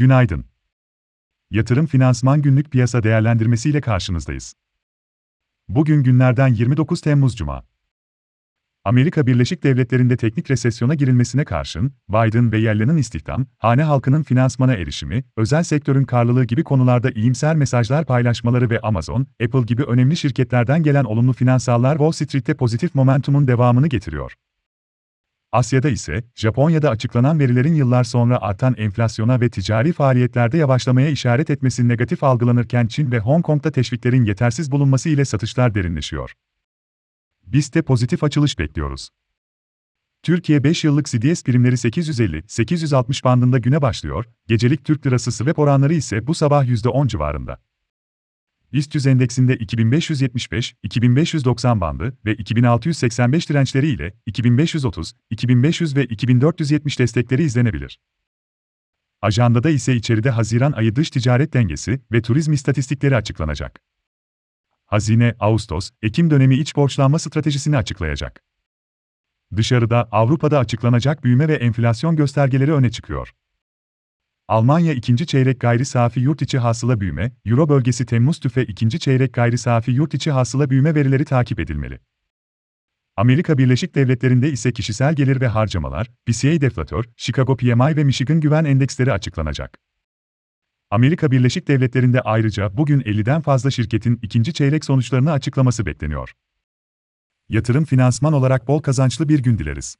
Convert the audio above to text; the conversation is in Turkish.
Günaydın. Yatırım Finansman Günlük Piyasa Değerlendirmesi ile karşınızdayız. Bugün günlerden 29 Temmuz Cuma. Amerika Birleşik Devletleri'nde teknik resesyona girilmesine karşın, Biden ve Yellen'in istihdam, hane halkının finansmana erişimi, özel sektörün karlılığı gibi konularda iyimser mesajlar paylaşmaları ve Amazon, Apple gibi önemli şirketlerden gelen olumlu finansallar Wall Street'te pozitif momentumun devamını getiriyor. Asya'da ise, Japonya'da açıklanan verilerin yıllar sonra artan enflasyona ve ticari faaliyetlerde yavaşlamaya işaret etmesi negatif algılanırken Çin ve Hong Kong'da teşviklerin yetersiz bulunması ile satışlar derinleşiyor. Biz de pozitif açılış bekliyoruz. Türkiye 5 yıllık CDS primleri 850-860 bandında güne başlıyor, gecelik Türk lirası swap oranları ise bu sabah %10 civarında. BIST 100 endeksinde 2575, 2590 bandı ve 2685 dirençleri ile 2530, 2500 ve 2470 destekleri izlenebilir. Ajandada ise içeride Haziran ayı dış ticaret dengesi ve turizm istatistikleri açıklanacak. Hazine, Ağustos, Ekim dönemi iç borçlanma stratejisini açıklayacak. Dışarıda, Avrupa'da açıklanacak büyüme ve enflasyon göstergeleri öne çıkıyor. Almanya ikinci çeyrek gayri safi yurt içi hasıla büyüme, Euro bölgesi Temmuz tüfe ikinci çeyrek gayri safi yurt içi hasıla büyüme verileri takip edilmeli. Amerika Birleşik Devletleri'nde ise kişisel gelir ve harcamalar, PCE deflatör, Chicago PMI ve Michigan güven endeksleri açıklanacak. Amerika Birleşik Devletleri'nde ayrıca bugün 50'den fazla şirketin ikinci çeyrek sonuçlarını açıklaması bekleniyor. Yatırım finansman olarak bol kazançlı bir gün dileriz.